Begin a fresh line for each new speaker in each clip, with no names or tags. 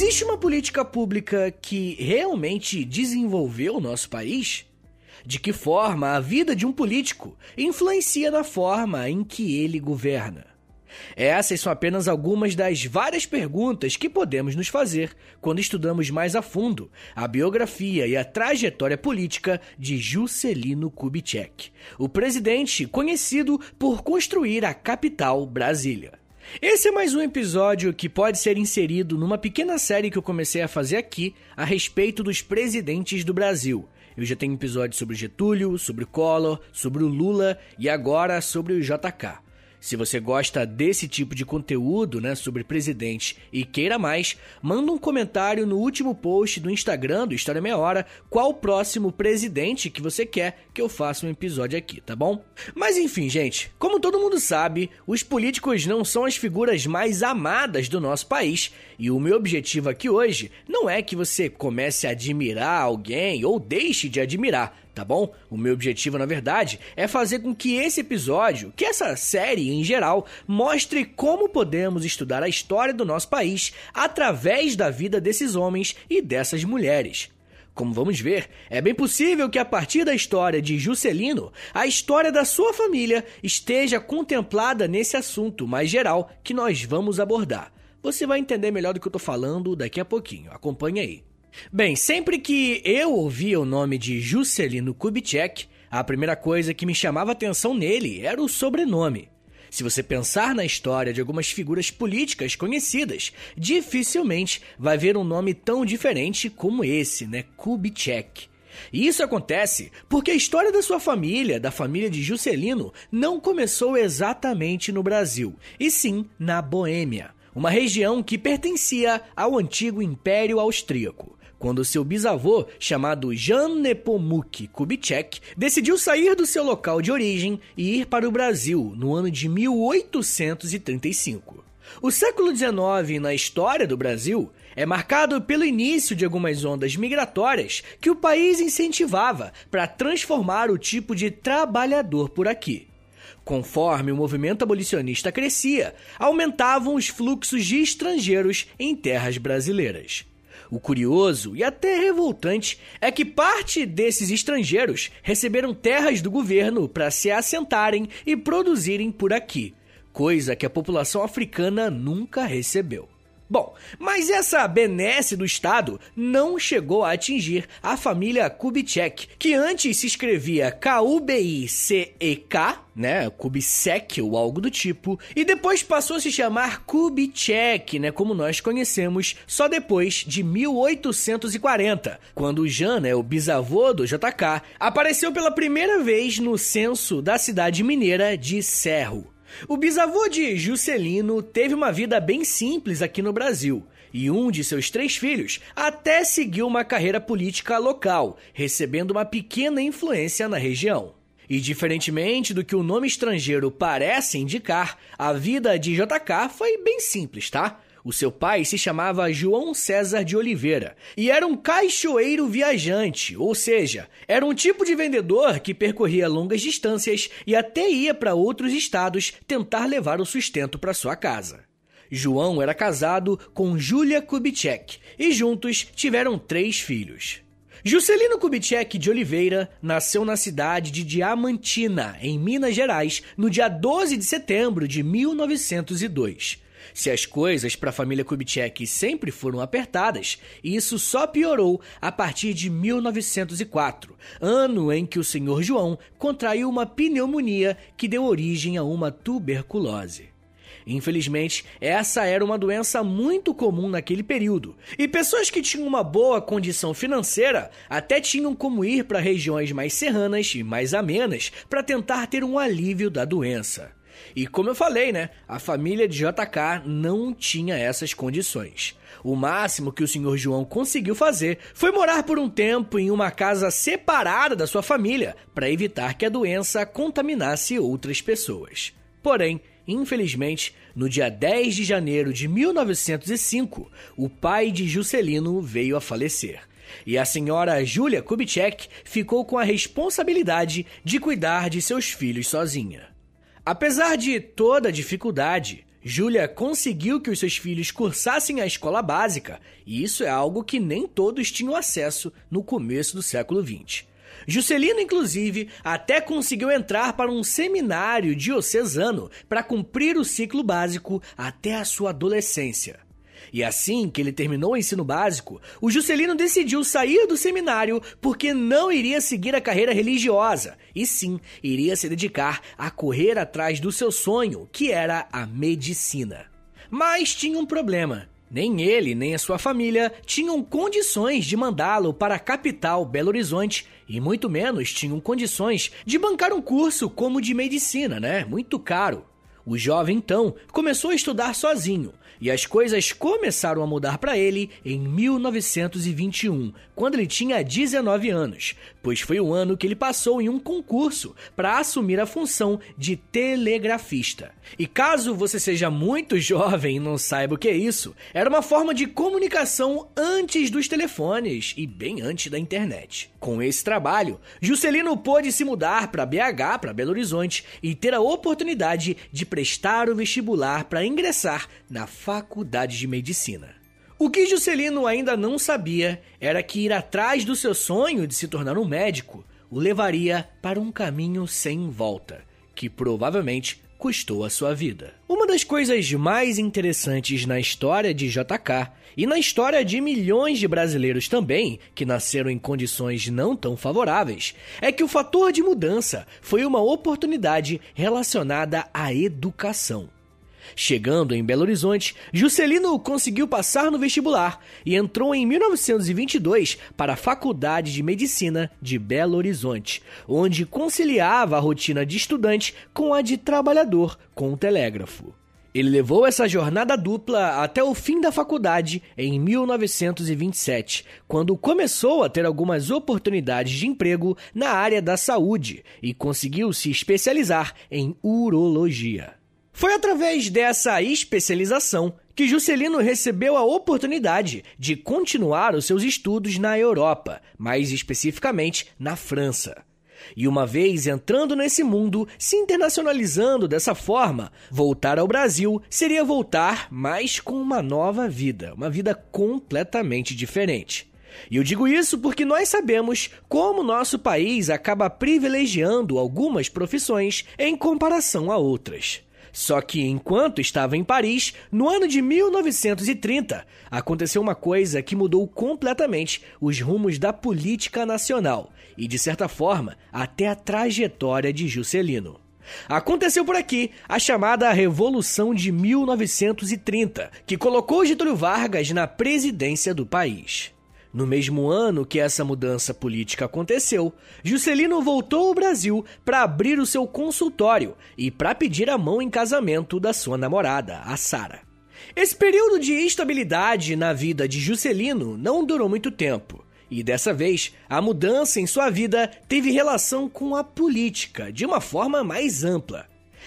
Existe uma política pública que realmente desenvolveu o nosso país? De que forma a vida de um político influencia na forma em que ele governa? Essas são apenas algumas das várias perguntas que podemos nos fazer quando estudamos mais a fundo a biografia e a trajetória política de Juscelino Kubitschek, o presidente conhecido por construir a capital Brasília. Esse é mais um episódio que pode ser inserido numa pequena série que eu comecei a fazer aqui a respeito dos presidentes do Brasil. Eu já tenho episódios sobre Getúlio, sobre Collor, sobre o Lula e agora sobre o JK. Se você gosta desse tipo de conteúdo, né, sobre presidente e queira mais, manda um comentário no último post do Instagram do História Meia Hora qual o próximo presidente que você quer que eu faça um episódio aqui, tá bom? Mas enfim, gente, como todo mundo sabe, os políticos não são as figuras mais amadas do nosso país, e o meu objetivo aqui hoje não é que você comece a admirar alguém ou deixe de admirar, tá bom? O meu objetivo, na verdade, é fazer com que esse episódio, que essa série em geral, mostre como podemos estudar a história do nosso país através da vida desses homens e dessas mulheres. Como vamos ver, é bem possível que a partir da história de Juscelino, a história da sua família esteja contemplada nesse assunto mais geral que nós vamos abordar. Você vai entender melhor do que eu tô falando daqui a pouquinho. Acompanhe aí. Bem, sempre que eu ouvia o nome de Juscelino Kubitschek, a primeira coisa que me chamava atenção nele era o sobrenome. Se você pensar na história de algumas figuras políticas conhecidas, dificilmente vai ver um nome tão diferente como esse, né? Kubitschek. E isso acontece porque a história da sua família, da família de Juscelino, não começou exatamente no Brasil, e sim na Boêmia, uma região que pertencia ao antigo Império Austríaco quando seu bisavô, chamado Jan Nepomuk Kubitschek, decidiu sair do seu local de origem e ir para o Brasil no ano de 1835. O século XIX na história do Brasil é marcado pelo início de algumas ondas migratórias que o país incentivava para transformar o tipo de trabalhador por aqui. Conforme o movimento abolicionista crescia, aumentavam os fluxos de estrangeiros em terras brasileiras. O curioso e até revoltante é que parte desses estrangeiros receberam terras do governo para se assentarem e produzirem por aqui, coisa que a população africana nunca recebeu. Bom, mas essa benesse do Estado não chegou a atingir a família Kubitschek, que antes se escrevia K-U-B-I-C-E-K, né, Kubitschek ou algo do tipo, e depois passou a se chamar Kubitschek, né, como nós conhecemos, só depois de 1840, quando Jan, né, o bisavô do JK, apareceu pela primeira vez no censo da cidade mineira de Cerro. O bisavô de Juscelino teve uma vida bem simples aqui no Brasil. E um de seus três filhos até seguiu uma carreira política local, recebendo uma pequena influência na região. E diferentemente do que o nome estrangeiro parece indicar, a vida de JK foi bem simples, tá? O seu pai se chamava João César de Oliveira e era um caixoeiro viajante, ou seja, era um tipo de vendedor que percorria longas distâncias e até ia para outros estados tentar levar o sustento para sua casa. João era casado com Júlia Kubitschek e juntos tiveram três filhos. Juscelino Kubitschek de Oliveira nasceu na cidade de Diamantina, em Minas Gerais, no dia 12 de setembro de 1902. Se as coisas para a família Kubitschek sempre foram apertadas, isso só piorou a partir de 1904, ano em que o senhor João contraiu uma pneumonia que deu origem a uma tuberculose. Infelizmente, essa era uma doença muito comum naquele período, e pessoas que tinham uma boa condição financeira até tinham como ir para regiões mais serranas e mais amenas para tentar ter um alívio da doença. E como eu falei, né, a família de JK não tinha essas condições. O máximo que o senhor João conseguiu fazer foi morar por um tempo em uma casa separada da sua família para evitar que a doença contaminasse outras pessoas. Porém, infelizmente, no dia 10 de janeiro de 1905, o pai de Juscelino veio a falecer. E a senhora Júlia Kubitschek ficou com a responsabilidade de cuidar de seus filhos sozinha. Apesar de toda a dificuldade, Júlia conseguiu que os seus filhos cursassem a escola básica, e isso é algo que nem todos tinham acesso no começo do século XX. Juscelino, inclusive, até conseguiu entrar para um seminário diocesano para cumprir o ciclo básico até a sua adolescência. E assim que ele terminou o ensino básico, o Juscelino decidiu sair do seminário porque não iria seguir a carreira religiosa, e sim iria se dedicar a correr atrás do seu sonho, que era a medicina. Mas tinha um problema. Nem ele, nem a sua família tinham condições de mandá-lo para a capital Belo Horizonte e muito menos tinham condições de bancar um curso como de medicina, né? Muito caro. O jovem então começou a estudar sozinho e as coisas começaram a mudar para ele em 1921, quando ele tinha 19 anos, pois foi o ano que ele passou em um concurso para assumir a função de telegrafista. E caso você seja muito jovem e não saiba o que é isso, era uma forma de comunicação antes dos telefones e bem antes da internet. Com esse trabalho, Juscelino pôde se mudar para BH, para Belo Horizonte, e ter a oportunidade de prestar o vestibular para ingressar na Faculdade de Medicina. O que Juscelino ainda não sabia era que ir atrás do seu sonho de se tornar um médico o levaria para um caminho sem volta, que provavelmente custou a sua vida. Uma das coisas mais interessantes na história de JK e na história de milhões de brasileiros também, que nasceram em condições não tão favoráveis, é que o fator de mudança foi uma oportunidade relacionada à educação. Chegando em Belo Horizonte, Juscelino conseguiu passar no vestibular e entrou em 1922 para a Faculdade de Medicina de Belo Horizonte, onde conciliava a rotina de estudante com a de trabalhador com o telégrafo. Ele levou essa jornada dupla até o fim da faculdade em 1927, quando começou a ter algumas oportunidades de emprego na área da saúde e conseguiu se especializar em urologia. Foi através dessa especialização que Juscelino recebeu a oportunidade de continuar os seus estudos na Europa, mais especificamente na França. E uma vez entrando nesse mundo, se internacionalizando dessa forma, voltar ao Brasil seria voltar, mas com uma nova vida, uma vida completamente diferente. E eu digo isso porque nós sabemos como nosso país acaba privilegiando algumas profissões em comparação a outras. Só que enquanto estava em Paris, no ano de 1930, aconteceu uma coisa que mudou completamente os rumos da política nacional e, de certa forma, até a trajetória de Juscelino. Aconteceu por aqui a chamada Revolução de 1930, que colocou Getúlio Vargas na presidência do país. No mesmo ano que essa mudança política aconteceu, Juscelino voltou ao Brasil para abrir o seu consultório e para pedir a mão em casamento da sua namorada, a Sara. Esse período de instabilidade na vida de Juscelino não durou muito tempo. E dessa vez, a mudança em sua vida teve relação com a política, de uma forma mais ampla.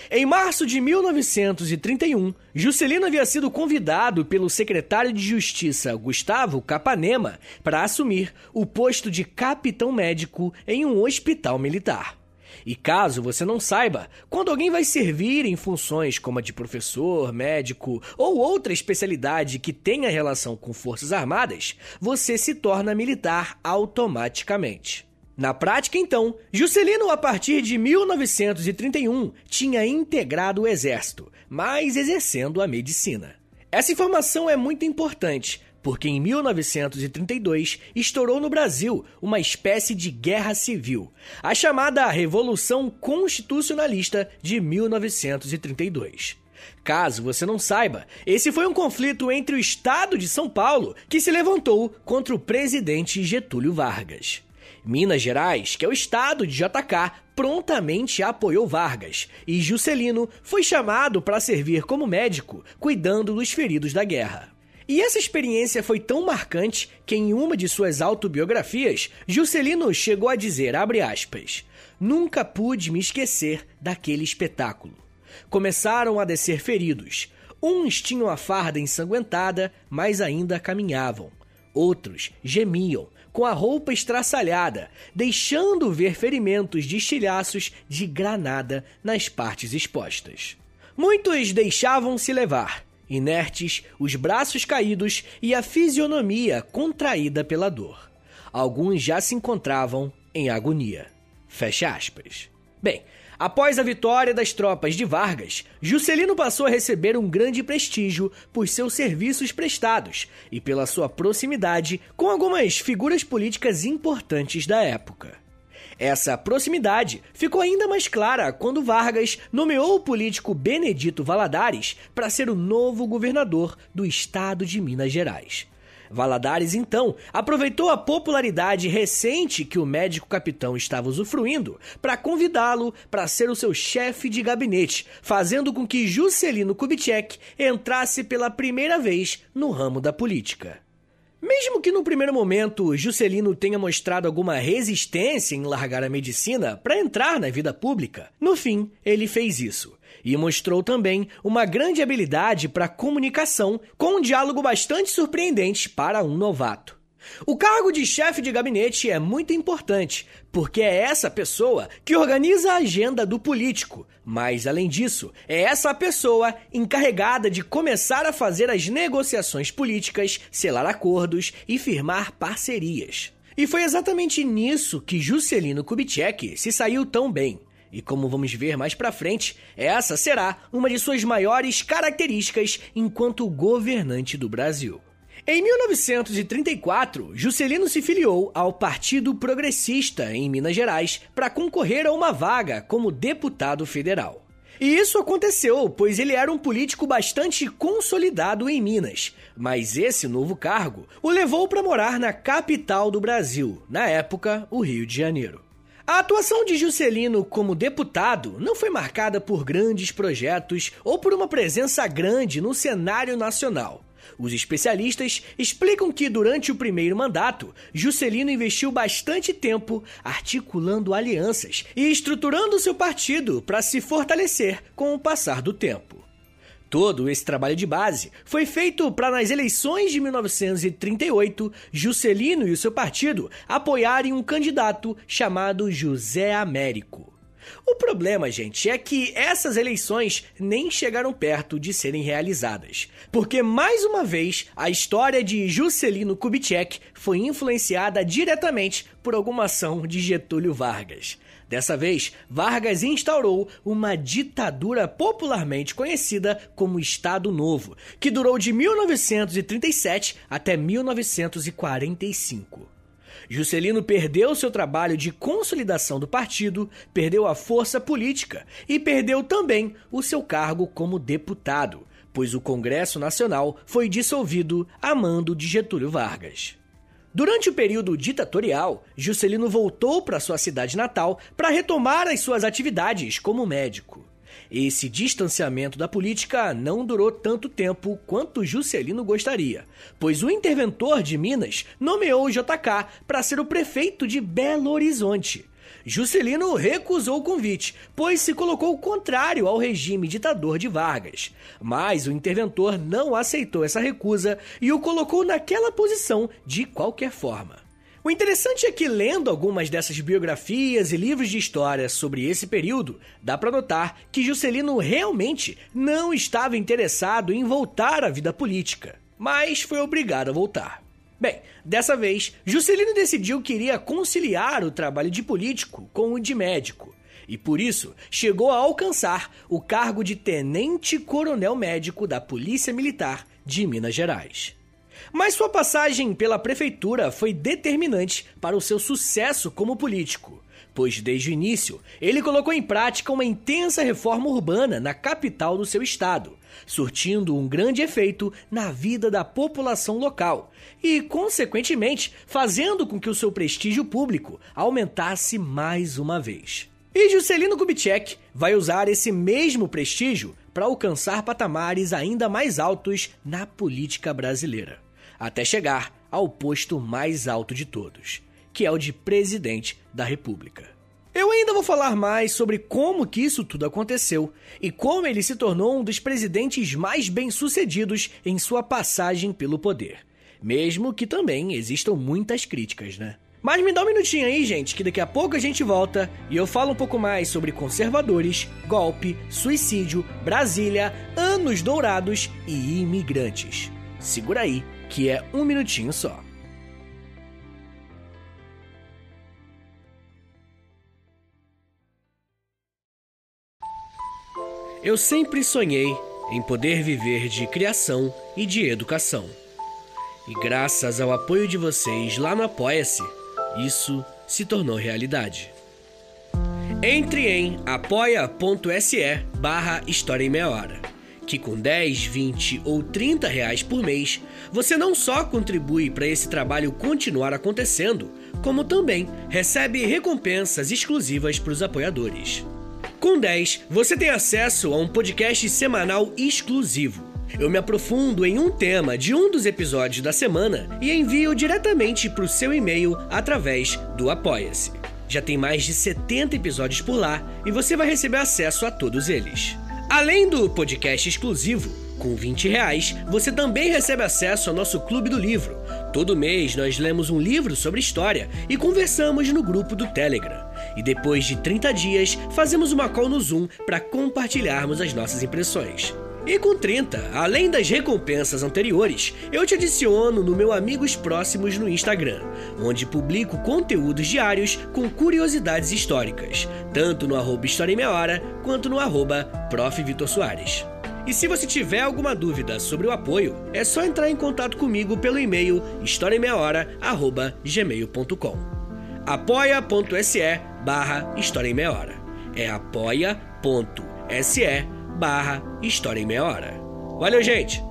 Em março de 1931, Juscelino havia sido convidado pelo secretário de Justiça Gustavo Capanema para assumir o posto de capitão médico em um hospital militar. E caso você não saiba, quando alguém vai servir em funções como a de professor, médico ou outra especialidade que tenha relação com Forças Armadas, você se torna militar automaticamente. Na prática, então, Juscelino, a partir de 1931, tinha integrado o exército, mas exercendo a medicina. Essa informação é muito importante, porque em 1932 estourou no Brasil uma espécie de guerra civil, a chamada Revolução Constitucionalista de 1932. Caso você não saiba, esse foi um conflito entre o Estado de São Paulo que se levantou contra o presidente Getúlio Vargas. Minas Gerais, que é o estado de JK, prontamente apoiou Vargas e Juscelino foi chamado para servir como médico, cuidando dos feridos da guerra. E essa experiência foi tão marcante que em uma de suas autobiografias, Juscelino chegou a dizer, aspas, Nunca pude me esquecer daquele espetáculo. Começaram a descer feridos. Uns tinham a farda ensanguentada, mas ainda caminhavam. Outros gemiam, com a roupa estraçalhada, deixando ver ferimentos de estilhaços de granada nas partes expostas. Muitos deixavam-se levar, inertes, os braços caídos e a fisionomia contraída pela dor. Alguns já se encontravam em agonia. Fecha aspas. Bem, após a vitória das tropas de Vargas, Juscelino passou a receber um grande prestígio por seus serviços prestados e pela sua proximidade com algumas figuras políticas importantes da época. Essa proximidade ficou ainda mais clara quando Vargas nomeou o político Benedito Valadares para ser o novo governador do estado de Minas Gerais. Valadares, então, aproveitou a popularidade recente que o médico capitão estava usufruindo para convidá-lo para ser o seu chefe de gabinete, fazendo com que Juscelino Kubitschek entrasse pela primeira vez no ramo da política. Mesmo que no primeiro momento Juscelino tenha mostrado alguma resistência em largar a medicina para entrar na vida pública, no fim ele fez isso e mostrou também uma grande habilidade para comunicação, com um diálogo bastante surpreendente para um novato. O cargo de chefe de gabinete é muito importante, porque é essa pessoa que organiza a agenda do político. Mas, além disso, é essa pessoa encarregada de começar a fazer as negociações políticas, selar acordos e firmar parcerias. E foi exatamente nisso que Juscelino Kubitschek se saiu tão bem. E como vamos ver mais pra frente, essa será uma de suas maiores características enquanto governante do Brasil. Em 1934, Juscelino se filiou ao Partido Progressista em Minas Gerais para concorrer a uma vaga como deputado federal. E isso aconteceu, pois ele era um político bastante consolidado em Minas, mas esse novo cargo o levou para morar na capital do Brasil, na época, o Rio de Janeiro. A atuação de Juscelino como deputado não foi marcada por grandes projetos ou por uma presença grande no cenário nacional. Os especialistas explicam que durante o primeiro mandato, Juscelino investiu bastante tempo articulando alianças e estruturando seu partido para se fortalecer com o passar do tempo. Todo esse trabalho de base foi feito para, nas eleições de 1938, Juscelino e o seu partido apoiarem um candidato chamado José Américo. O problema, gente, é que essas eleições nem chegaram perto de serem realizadas, porque mais uma vez a história de Juscelino Kubitschek foi influenciada diretamente por alguma ação de Getúlio Vargas. Dessa vez, Vargas instaurou uma ditadura popularmente conhecida como Estado Novo, que durou de 1937 até 1945. Juscelino perdeu seu trabalho de consolidação do partido, perdeu a força política e perdeu também o seu cargo como deputado, pois o Congresso Nacional foi dissolvido a mando de Getúlio Vargas. Durante o período ditatorial, Juscelino voltou para sua cidade natal para retomar as suas atividades como médico. Esse distanciamento da política não durou tanto tempo quanto Juscelino gostaria, pois o interventor de Minas nomeou JK para ser o prefeito de Belo Horizonte, Juscelino recusou o convite, pois se colocou contrário ao regime ditador de Vargas. Mas o interventor não aceitou essa recusa e o colocou naquela posição de qualquer forma. O interessante é que, lendo algumas dessas biografias e livros de história sobre esse período, dá para notar que Juscelino realmente não estava interessado em voltar à vida política, mas foi obrigado a voltar. Bem, dessa vez, Juscelino decidiu que iria conciliar o trabalho de político com o de médico. E por isso chegou a alcançar o cargo de tenente-coronel médico da Polícia Militar de Minas Gerais. Mas sua passagem pela prefeitura foi determinante para o seu sucesso como político, pois desde o início ele colocou em prática uma intensa reforma urbana na capital do seu estado, surtindo um grande efeito na vida da população local e, consequentemente, fazendo com que o seu prestígio público aumentasse mais uma vez. E Juscelino Kubitschek vai usar esse mesmo prestígio para alcançar patamares ainda mais altos na política brasileira, até chegar ao posto mais alto de todos, que é o de presidente da República. Eu ainda vou falar mais sobre como que isso tudo aconteceu e como ele se tornou um dos presidentes mais bem-sucedidos em sua passagem pelo poder. Mesmo que também existam muitas críticas, né? Mas me dá um minutinho aí, gente, que daqui a pouco a gente volta e eu falo um pouco mais sobre conservadores, golpe, suicídio, Brasília, anos dourados e imigrantes. Segura aí, que é um minutinho só. Eu sempre sonhei em poder viver de criação e de educação. E graças ao apoio de vocês lá no Apoia-se, isso se tornou realidade. Entre em apoia.se barra História em Meia Hora, que com 10, 20 ou 30 reais por mês, você não só contribui para esse trabalho continuar acontecendo, como também recebe recompensas exclusivas para os apoiadores. Com 10, você tem acesso a um podcast semanal exclusivo. Eu me aprofundo em um tema de um dos episódios da semana e envio diretamente para o seu e-mail através do Apoia-se. Já tem mais de 70 episódios por lá e você vai receber acesso a todos eles. Além do podcast exclusivo, com 20 reais, você também recebe acesso ao nosso Clube do Livro. Todo mês nós lemos um livro sobre história e conversamos no grupo do Telegram. E depois de 30 dias, fazemos uma call no Zoom para compartilharmos as nossas impressões. E com 30, além das recompensas anteriores, eu te adiciono no meu Amigos Próximos no Instagram, onde publico conteúdos diários com curiosidades históricas, tanto no arroba História em Meia Hora, quanto no arroba Prof. Vitor Soares. E se você tiver alguma dúvida sobre o apoio, é só entrar em contato comigo pelo e-mail historiaemmeiahora.gmail.com apoia.se barra História em Meia Hora. É apoia.se barra História em Meia Hora. Valeu, gente!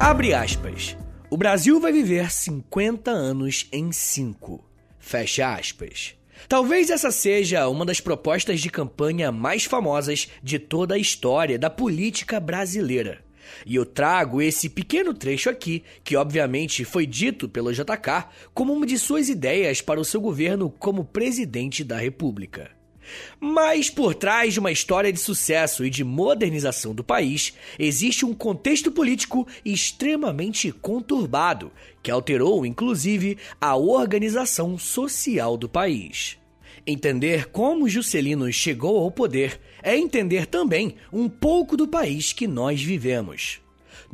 Abre aspas. O Brasil vai viver 50 anos em 5. Fecha aspas. Talvez essa seja uma das propostas de campanha mais famosas de toda a história da política brasileira. E eu trago esse pequeno trecho aqui, que obviamente foi dito pelo JK como uma de suas ideias para o seu governo como presidente da República. Mas por trás de uma história de sucesso e de modernização do país, existe um contexto político extremamente conturbado, que alterou inclusive a organização social do país. Entender como Juscelino chegou ao poder é entender também um pouco do país que nós vivemos.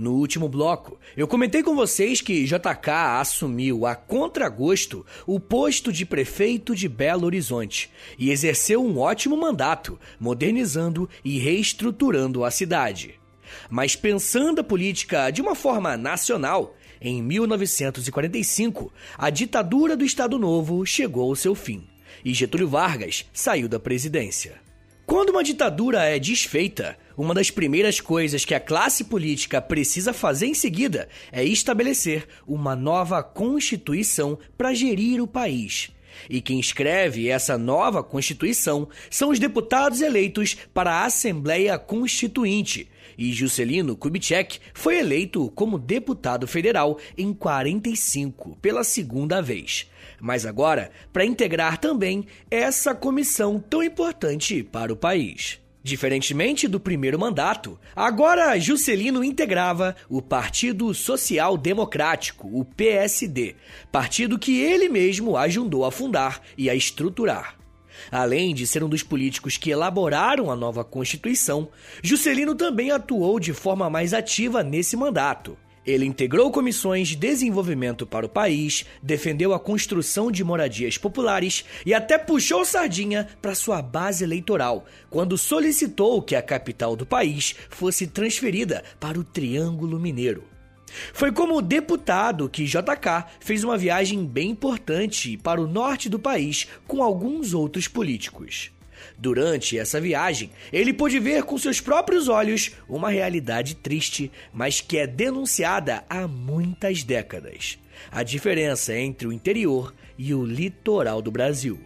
No último bloco, eu comentei com vocês que JK assumiu a contragosto o posto de prefeito de Belo Horizonte e exerceu um ótimo mandato, modernizando e reestruturando a cidade. Mas pensando a política de uma forma nacional, em 1945, a ditadura do Estado Novo chegou ao seu fim e Getúlio Vargas saiu da presidência. Quando uma ditadura é desfeita, uma das primeiras coisas que a classe política precisa fazer em seguida é estabelecer uma nova Constituição para gerir o país. E quem escreve essa nova Constituição são os deputados eleitos para a Assembleia Constituinte. E Juscelino Kubitschek foi eleito como deputado federal em 45 pela segunda vez mas agora para integrar também essa comissão tão importante para o país. Diferentemente do primeiro mandato, agora Juscelino integrava o Partido Social Democrático, o PSD, partido que ele mesmo ajudou a fundar e a estruturar. Além de ser um dos políticos que elaboraram a nova Constituição, Juscelino também atuou de forma mais ativa nesse mandato. Ele integrou comissões de desenvolvimento para o país, defendeu a construção de moradias populares e até puxou sardinha para sua base eleitoral, quando solicitou que a capital do país fosse transferida para o Triângulo Mineiro. Foi como deputado que JK fez uma viagem bem importante para o norte do país com alguns outros políticos. Durante essa viagem, ele pôde ver com seus próprios olhos uma realidade triste, mas que é denunciada há muitas décadas: a diferença entre o interior e o litoral do Brasil.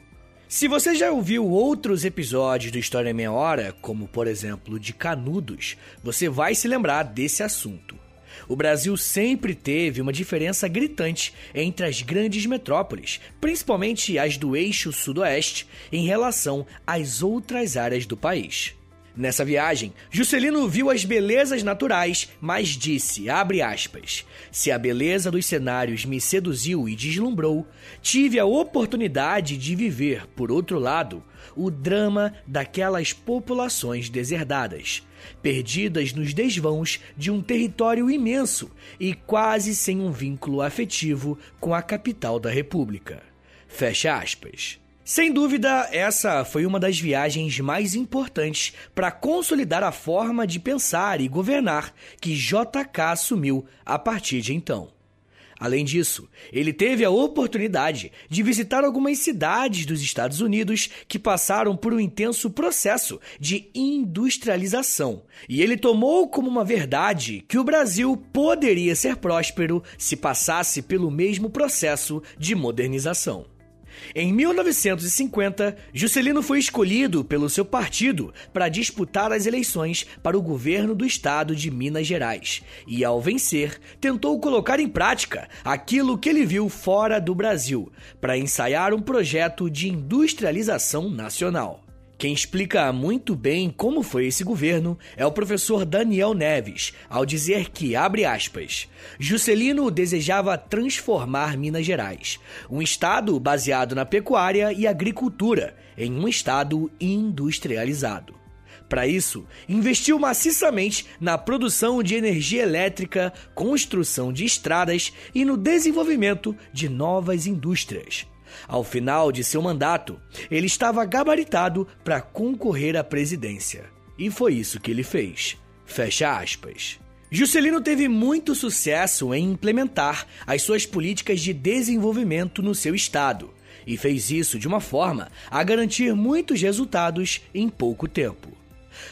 Se você já ouviu outros episódios do História Meia Hora, como por exemplo de Canudos, você vai se lembrar desse assunto. O Brasil sempre teve uma diferença gritante entre as grandes metrópoles, principalmente as do eixo sudoeste, em relação às outras áreas do país. Nessa viagem, Juscelino viu as belezas naturais, mas disse, aspas, se a beleza dos cenários me seduziu e deslumbrou, tive a oportunidade de viver, por outro lado, o drama daquelas populações deserdadas, perdidas nos desvãos de um território imenso e quase sem um vínculo afetivo com a capital da República. Fecha aspas. Sem dúvida, essa foi uma das viagens mais importantes para consolidar a forma de pensar e governar que JK assumiu a partir de então. Além disso, ele teve a oportunidade de visitar algumas cidades dos Estados Unidos que passaram por um intenso processo de industrialização, e ele tomou como uma verdade que o Brasil poderia ser próspero se passasse pelo mesmo processo de modernização. Em 1950, Juscelino foi escolhido pelo seu partido para disputar as eleições para o governo do estado de Minas Gerais e, ao vencer, tentou colocar em prática aquilo que ele viu fora do Brasil para ensaiar um projeto de industrialização nacional. Quem explica muito bem como foi esse governo é o professor Daniel Neves, ao dizer que, abre aspas, Juscelino desejava transformar Minas Gerais, um estado baseado na pecuária e agricultura, em um estado industrializado. Para isso, investiu maciçamente na produção de energia elétrica, construção de estradas e no desenvolvimento de novas indústrias. Ao final de seu mandato, ele estava gabaritado para concorrer à presidência. E foi isso que ele fez. Fecha aspas. Juscelino teve muito sucesso em implementar as suas políticas de desenvolvimento no seu estado e fez isso de uma forma a garantir muitos resultados em pouco tempo.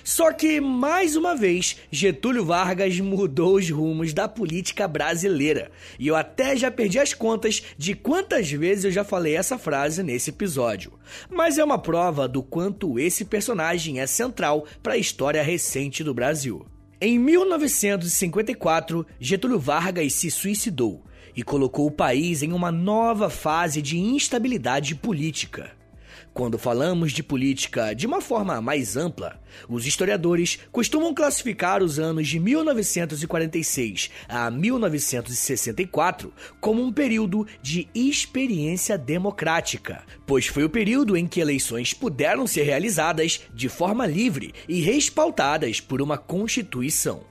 Só que, mais uma vez, Getúlio Vargas mudou os rumos da política brasileira. E eu até já perdi as contas de quantas vezes eu já falei essa frase nesse episódio. Mas é uma prova do quanto esse personagem é central para a história recente do Brasil. Em 1954, Getúlio Vargas se suicidou e colocou o país em uma nova fase de instabilidade política. Quando falamos de política de uma forma mais ampla, os historiadores costumam classificar os anos de 1946 a 1964 como um período de experiência democrática, pois foi o período em que eleições puderam ser realizadas de forma livre e respaldadas por uma Constituição.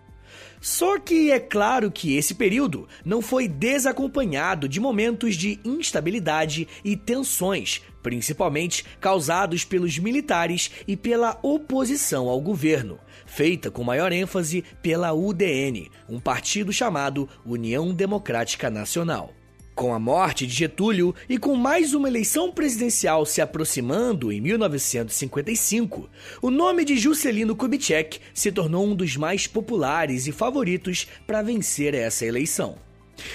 Só que é claro que esse período não foi desacompanhado de momentos de instabilidade e tensões, principalmente causados pelos militares e pela oposição ao governo, feita com maior ênfase pela UDN, um partido chamado União Democrática Nacional. Com a morte de Getúlio e com mais uma eleição presidencial se aproximando em 1955, o nome de Juscelino Kubitschek se tornou um dos mais populares e favoritos para vencer essa eleição.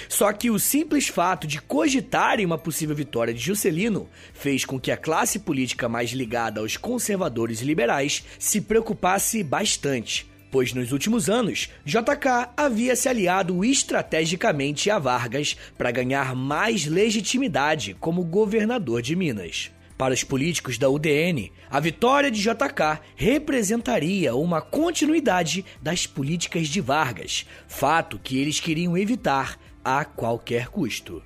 Só que o simples fato de cogitarem uma possível vitória de Juscelino fez com que a classe política mais ligada aos conservadores e liberais se preocupasse bastante pois nos últimos anos, JK havia se aliado estrategicamente a Vargas para ganhar mais legitimidade como governador de Minas. Para os políticos da UDN, a vitória de JK representaria uma continuidade das políticas de Vargas, fato que eles queriam evitar a qualquer custo.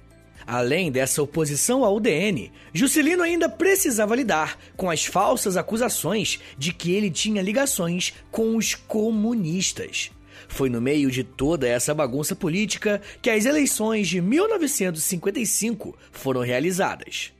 Além dessa oposição ao UDN, Juscelino ainda precisava lidar com as falsas acusações de que ele tinha ligações com os comunistas. Foi no meio de toda essa bagunça política que as eleições de 1955 foram realizadas.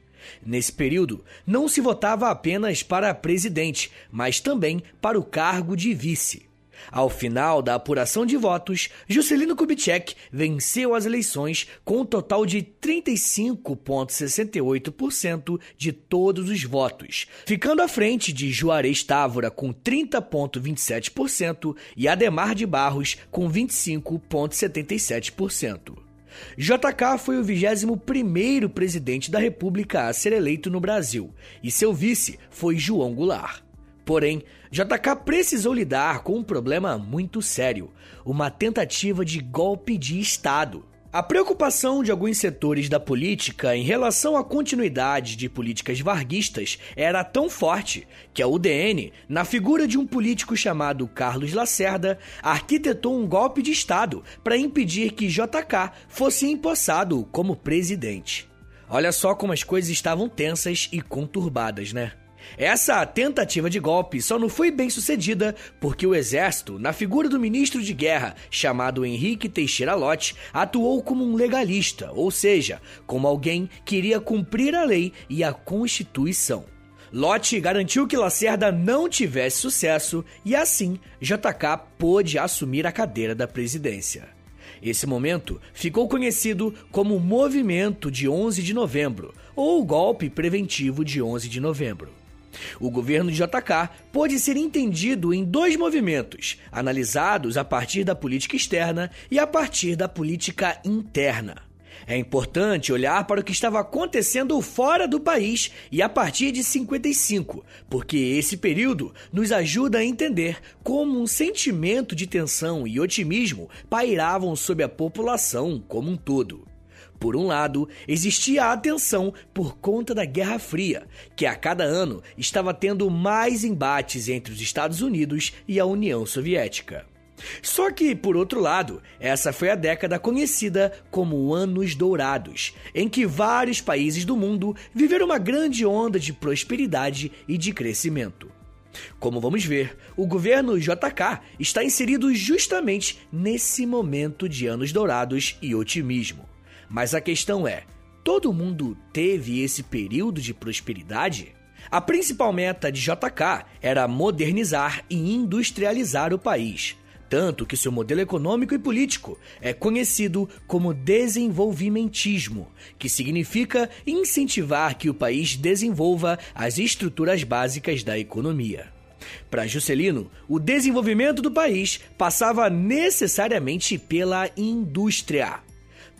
Nesse período, não se votava apenas para presidente, mas também para o cargo de vice. Ao final da apuração de votos, Juscelino Kubitschek venceu as eleições com um total de 35,68% de todos os votos, ficando à frente de Juarez Távora com 30,27% e Ademar de Barros com 25,77%. JK foi o 21º presidente da República a ser eleito no Brasil, e seu vice foi João Goulart. Porém, JK precisou lidar com um problema muito sério: uma tentativa de golpe de Estado. A preocupação de alguns setores da política em relação à continuidade de políticas varguistas era tão forte que a UDN, na figura de um político chamado Carlos Lacerda, arquitetou um golpe de Estado para impedir que JK fosse empossado como presidente. Olha só como as coisas estavam tensas e conturbadas, né? Essa tentativa de golpe só não foi bem sucedida porque o exército, na figura do ministro de guerra chamado Henrique Teixeira Lott, atuou como um legalista, ou seja, como alguém que iria cumprir a lei e a Constituição. Lott garantiu que Lacerda não tivesse sucesso e assim JK pôde assumir a cadeira da presidência. Esse momento ficou conhecido como Movimento de 11 de Novembro ou Golpe Preventivo de 11 de Novembro. O governo de JK pode ser entendido em dois movimentos, analisados a partir da política externa e a partir da política interna. É importante olhar para o que estava acontecendo fora do país e a partir de 55, porque esse período nos ajuda a entender como um sentimento de tensão e otimismo pairavam sobre a população como um todo. Por um lado, existia a atenção por conta da Guerra Fria, que a cada ano estava tendo mais embates entre os Estados Unidos e a União Soviética. Só que, por outro lado, essa foi a década conhecida como Anos Dourados, em que vários países do mundo viveram uma grande onda de prosperidade e de crescimento. Como vamos ver, o governo JK está inserido justamente nesse momento de anos dourados e otimismo. Mas a questão é: todo mundo teve esse período de prosperidade? A principal meta de JK era modernizar e industrializar o país, tanto que seu modelo econômico e político é conhecido como desenvolvimentismo, que significa incentivar que o país desenvolva as estruturas básicas da economia. Para Juscelino, o desenvolvimento do país passava necessariamente pela indústria.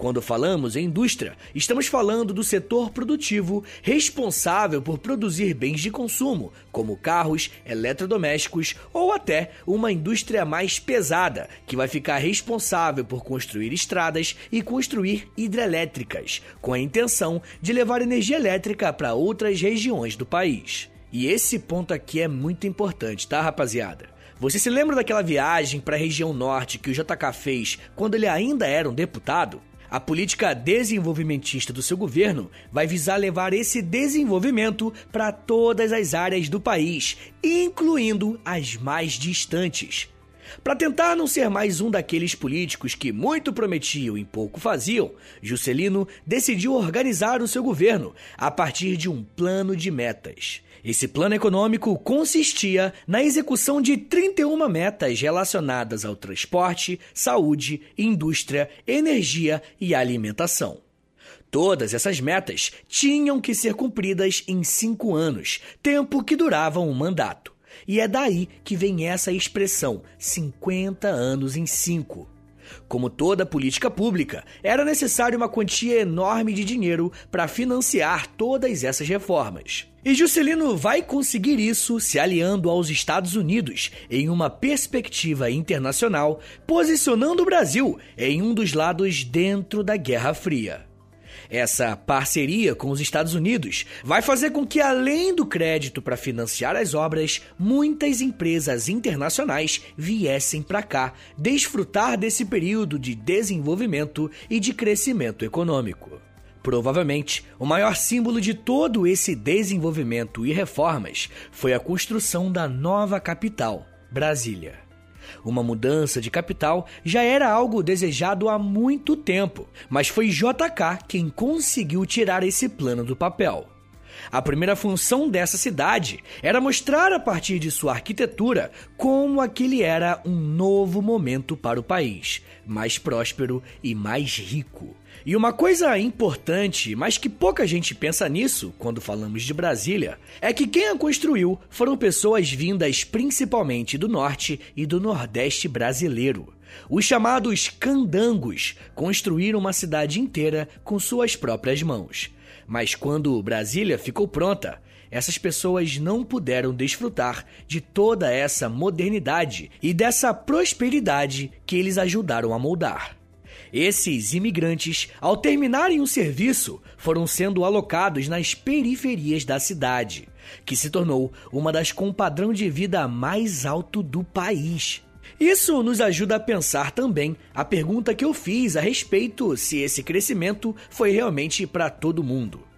Quando falamos em indústria, estamos falando do setor produtivo responsável por produzir bens de consumo, como carros, eletrodomésticos ou até uma indústria mais pesada, que vai ficar responsável por construir estradas e construir hidrelétricas, com a intenção de levar energia elétrica para outras regiões do país. E esse ponto aqui é muito importante, tá, rapaziada? Você se lembra daquela viagem para a região norte que o JK fez quando ele ainda era um deputado? A política desenvolvimentista do seu governo vai visar levar esse desenvolvimento para todas as áreas do país, incluindo as mais distantes. Para tentar não ser mais um daqueles políticos que muito prometiam e pouco faziam, Juscelino decidiu organizar o seu governo a partir de um plano de metas. Esse plano econômico consistia na execução de 31 metas relacionadas ao transporte, saúde, indústria, energia e alimentação. Todas essas metas tinham que ser cumpridas em cinco anos, tempo que durava um mandato. E é daí que vem essa expressão 50 anos em 5. Como toda política pública, era necessário uma quantia enorme de dinheiro para financiar todas essas reformas. E Juscelino vai conseguir isso se aliando aos Estados Unidos em uma perspectiva internacional, posicionando o Brasil em um dos lados dentro da Guerra Fria. Essa parceria com os Estados Unidos vai fazer com que, além do crédito para financiar as obras, muitas empresas internacionais viessem para cá desfrutar desse período de desenvolvimento e de crescimento econômico. Provavelmente, o maior símbolo de todo esse desenvolvimento e reformas foi a construção da nova capital, Brasília. Uma mudança de capital já era algo desejado há muito tempo, mas foi JK quem conseguiu tirar esse plano do papel. A primeira função dessa cidade era mostrar a partir de sua arquitetura como aquele era um novo momento para o país, mais próspero e mais rico. E uma coisa importante, mas que pouca gente pensa nisso quando falamos de Brasília, é que quem a construiu foram pessoas vindas principalmente do norte e do nordeste brasileiro. Os chamados candangos construíram uma cidade inteira com suas próprias mãos. Mas quando Brasília ficou pronta, essas pessoas não puderam desfrutar de toda essa modernidade e dessa prosperidade que eles ajudaram a moldar. Esses imigrantes, ao terminarem o serviço, foram sendo alocados nas periferias da cidade, que se tornou uma das com padrão de vida mais alto do país. Isso nos ajuda a pensar também a pergunta que eu fiz a respeito se esse crescimento foi realmente para todo mundo.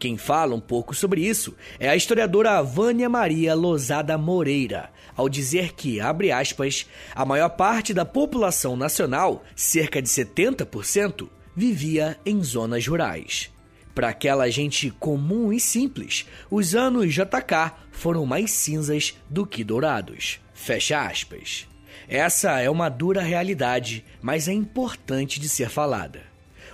Quem fala um pouco sobre isso é a historiadora Vânia Maria Lozada Moreira, ao dizer que, abre aspas, a maior parte da população nacional, cerca de 70%, vivia em zonas rurais. Para aquela gente comum e simples, os anos JK foram mais cinzas do que dourados. Fecha aspas. Essa é uma dura realidade, mas é importante de ser falada.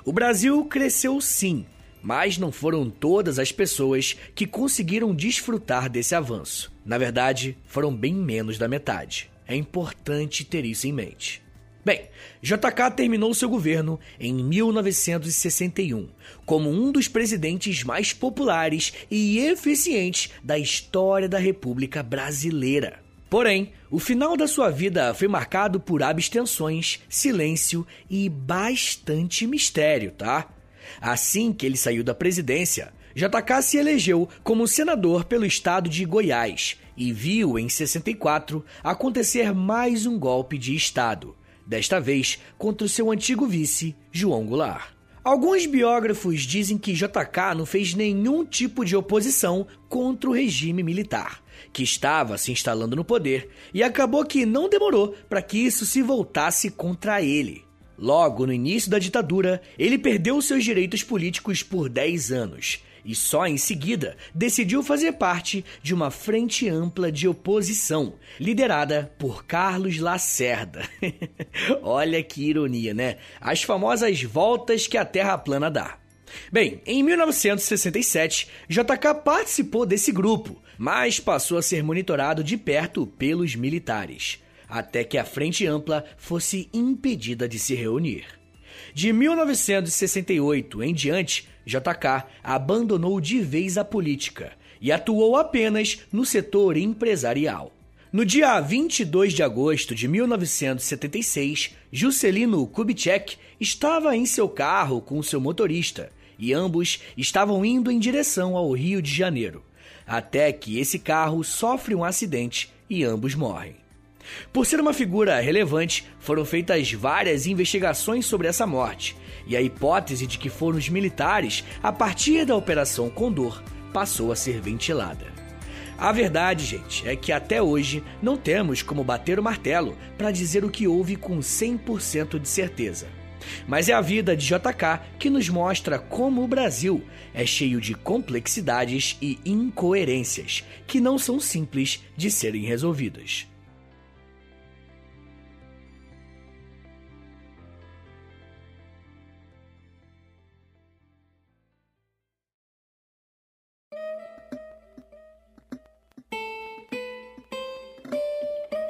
O Brasil cresceu sim, mas não foram todas as pessoas que conseguiram desfrutar desse avanço. Na verdade, foram bem menos da metade. É importante ter isso em mente. Bem, JK terminou seu governo em 1961 como um dos presidentes mais populares e eficientes da história da República Brasileira. Porém, o final da sua vida foi marcado por abstenções, silêncio e bastante mistério, tá? Assim que ele saiu da presidência, JK se elegeu como senador pelo estado de Goiás e viu em 64 acontecer mais um golpe de estado, desta vez contra o seu antigo vice, João Goulart. Alguns biógrafos dizem que JK não fez nenhum tipo de oposição contra o regime militar, que estava se instalando no poder, e acabou que não demorou para que isso se voltasse contra ele. Logo no início da ditadura, ele perdeu seus direitos políticos por 10 anos e só em seguida decidiu fazer parte de uma frente ampla de oposição, liderada por Carlos Lacerda. Olha que ironia, né? As famosas voltas que a Terra plana dá. Bem, em 1967, JK participou desse grupo, mas passou a ser monitorado de perto pelos militares até que a Frente Ampla fosse impedida de se reunir. De 1968 em diante, JK abandonou de vez a política e atuou apenas no setor empresarial. No dia 22 de agosto de 1976, Juscelino Kubitschek estava em seu carro com seu motorista e ambos estavam indo em direção ao Rio de Janeiro, até que esse carro sofre um acidente e ambos morrem. Por ser uma figura relevante, foram feitas várias investigações sobre essa morte, e a hipótese de que foram os militares, a partir da Operação Condor, passou a ser ventilada. A verdade, gente, é que até hoje não temos como bater o martelo para dizer o que houve com 100% de certeza. Mas é a vida de JK que nos mostra como o Brasil é cheio de complexidades e incoerências que não são simples de serem resolvidas.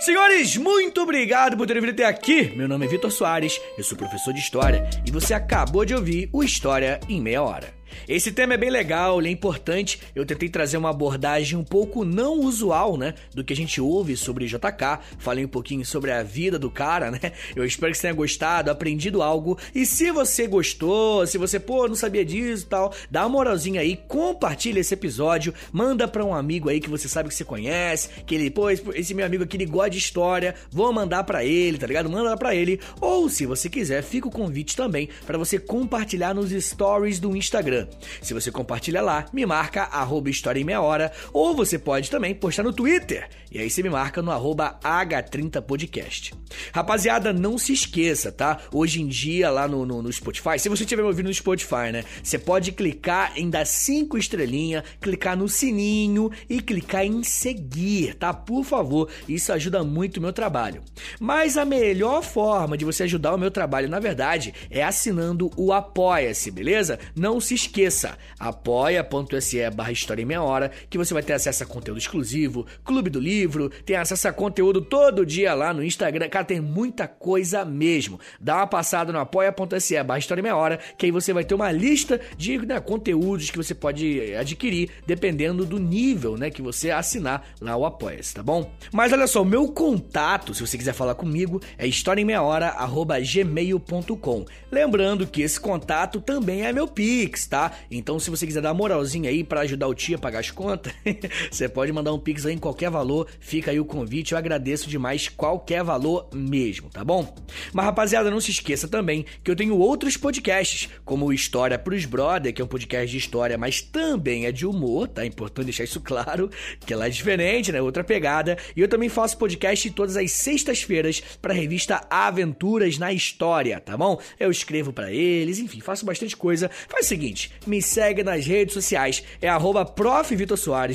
Senhores, muito obrigado por terem vindo até aqui. Meu nome é Vitor Soares, eu sou professor de História e você acabou de ouvir o História em Meia Hora. Esse tema é bem legal, ele é importante. Eu tentei trazer uma abordagem um pouco não usual, né? Do que a gente ouve sobre JK. Falei um pouquinho sobre a vida do cara, né? Eu espero que você tenha gostado, aprendido algo. E se você gostou, se você, pô, não sabia disso e tal, dá uma moralzinha aí, compartilha esse episódio, manda pra um amigo aí que você sabe que você conhece, que ele, pô, esse meu amigo aqui, ele gosta de história, vou mandar pra ele, tá ligado? Manda pra ele. Ou, se você quiser, fica o convite também para você compartilhar nos stories do Instagram. Se você compartilha lá, me marca arroba História em Meia Hora, ou você pode também postar no Twitter, e aí você me marca no arroba H30podcast. Rapaziada, não se esqueça, tá? Hoje em dia, lá no, no, no Spotify, se você estiver me ouvindo no Spotify, né? Você pode clicar em dar cinco estrelinhas, clicar no sininho e clicar em seguir, tá? Por favor, isso ajuda muito o meu trabalho. Mas a melhor forma de você ajudar o meu trabalho, na verdade, é assinando o Apoia-se, beleza? Não se esqueça esqueça, apoia.se barra História em Meia Hora, que você vai ter acesso a conteúdo exclusivo, clube do livro, tem acesso a conteúdo todo dia lá no Instagram. Cara, tem muita coisa mesmo. Dá uma passada no apoia.se barra História em Meia Hora, que aí você vai ter uma lista de né, conteúdos que você pode adquirir, dependendo do nível né, que você assinar lá o Apoia-se, tá bom? Mas olha só, o meu contato, se você quiser falar comigo, é historiaemmeiahora.gmail.com. Lembrando que esse contato também é meu Pix, tá? Então, se você quiser dar uma moralzinha aí para ajudar o tio a pagar as contas, você pode mandar um Pix aí em qualquer valor. Fica aí o convite, eu agradeço demais qualquer valor mesmo, tá bom? Mas rapaziada, não se esqueça também que eu tenho outros podcasts, como História pros Brother, que é um podcast de história, mas também é de humor, tá? É importante deixar isso claro, que ela é diferente, né? Outra pegada. E eu também faço podcast todas as sextas-feiras para a revista Aventuras na História, tá bom? Eu escrevo para eles, enfim, faço bastante coisa. Faz o seguinte, me segue nas redes sociais, é arroba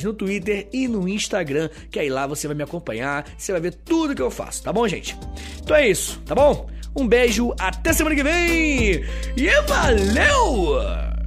no Twitter e no Instagram, que aí lá você vai me acompanhar, você vai ver tudo que eu faço, tá bom, gente? Então é isso, tá bom? Um beijo, até semana que vem e valeu!